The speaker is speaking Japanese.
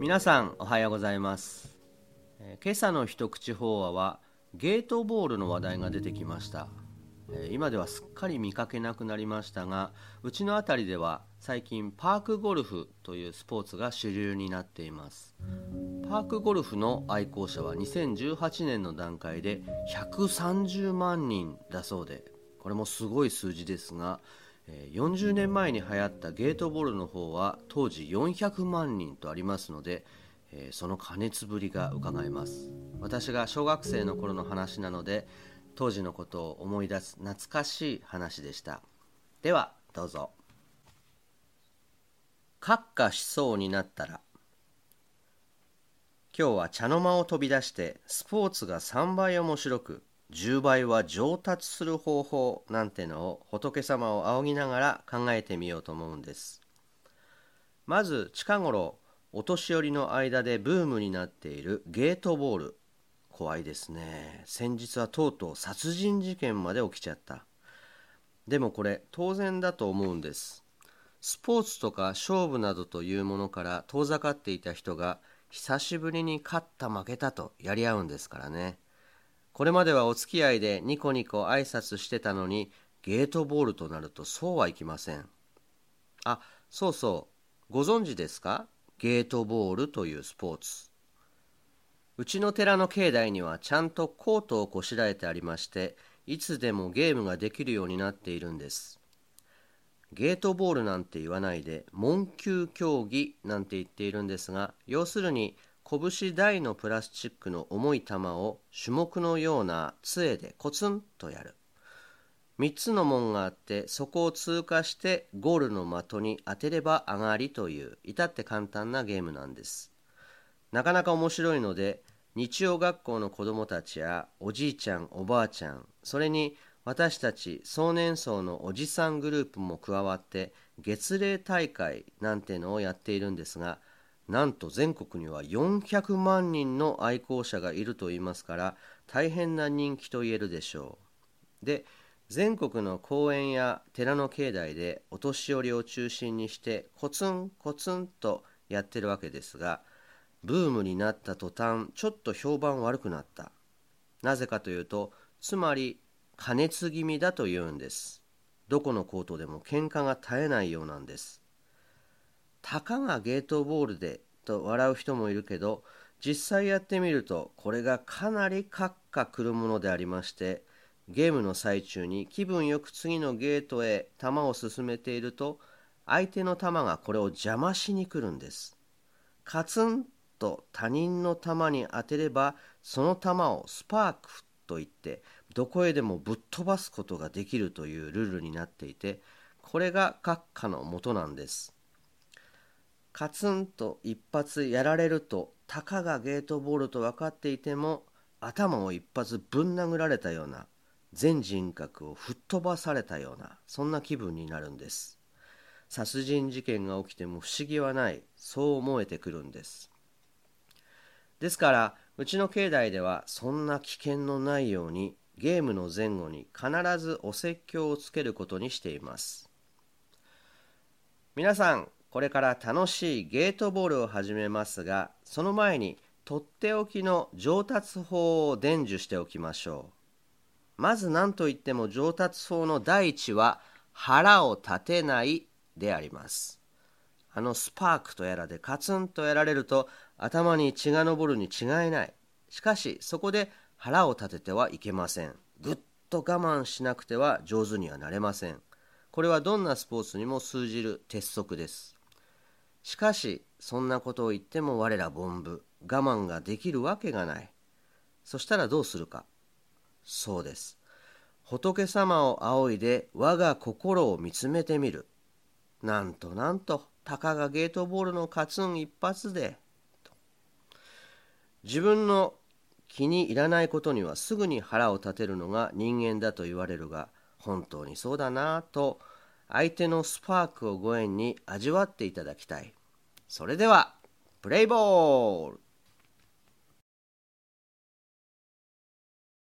皆さんおはようございます、えー今朝の一口法話はゲートボールの話題が出てきました、えー今ではすっかり見かけなくなりましたがうちの辺りでは最近パークゴルフというスポーツが主流になっています。パークゴルフの愛好者は2018年の段階で130万人だそうでこれもすごい数字ですが40年前に流行ったゲートボールの方は当時400万人とありますので、えその加熱ぶりが伺えます。私が小学生の頃の話なので当時のことを思い出す懐かしい話でした。ではどうぞ。閣下しそうになったら今日は茶の間を飛び出してスポーツが3倍面白く10倍は上達する方法なんてのを仏様を仰ぎながら考えてみようと思うんです。まず近頃お年寄りの間でブームになっているゲートボール。怖いですね。先日はとうとう殺人事件まで起きちゃった。でもこれ当然だと思うんです。スポーツとか勝負などというものから遠ざかっていた人が久しぶりに勝った負けたとやり合うんですからね。これまではお付き合いでニコニコ挨拶してたのにゲートボールとなるとそうはいきません。あそうそう。ご存知ですか？ゲートボールというスポーツ。うちの寺の境内にはちゃんとコートをこしらえてありましていつでもゲームができるようになっているんです。ゲートボールなんて言わないで門球競技なんて言っているんですが要するに拳大のプラスチックの重い球を種目のような杖でコツンとやる。3つの門があってそこを通過してゴールの的に当てれば上がりという至って簡単なゲームなんです。なかなか面白いので日曜学校の子どもたちやおじいちゃんおばあちゃんそれに私たち壮年層のおじさんグループも加わって月齢大会なんてのをやっているんですがなんと全国には400万人の愛好者がいるといいますから大変な人気と言えるでしょう。で全国の公園や寺の境内でお年寄りを中心にしてコツンコツンとやってるわけですがブームになった途端ちょっと評判悪くなった。なぜかというとつまり加熱気味だというんです。どこのコートでも喧嘩が絶えないようなんです。たかがゲートボールでと笑う人もいるけど実際やってみるとこれがかなりカッカくるものでありましてゲームの最中に気分よく次のゲートへ球を進めていると相手の球がこれを邪魔しに来るんです。カツンと他人の球に当てればその球をスパークと言ってどこへでもぶっ飛ばすことができるというルールになっていてこれが閣下の元なんです。カツンと一発やられるとたかがゲートボールと分かっていても頭を一発ぶん殴られたような全人格を吹っ飛ばされたようなそんな気分になるんです。殺人事件が起きても不思議はない。そう思えてくるんです。ですからうちの境内ではそんな危険のないようにゲームの前後に必ずお説教をつけることにしています。皆さんこれから楽しいゲートボールを始めますがその前にとっておきの上達法を伝授しておきましょう。まず何といっても上達法の第一は腹を立てないであります。あのスパークとやらでカツンとやられると頭に血が上るに違いない。しかしそこで腹を立ててはいけません。ぐっと我慢しなくては上手にはなれません。これはどんなスポーツにも通じる鉄則です。しかしそんなことを言っても我ら凡夫我慢ができるわけがない。そしたらどうするか。そうです。仏様を仰いで我が心を見つめてみる。なんとなんとたかがゲートボールのカツン一発で。自分の気に入らないことにはすぐに腹を立てるのが人間だと言われるが本当にそうだなぁと相手のスパークをご縁に味わっていただきたい。それではプレイボール。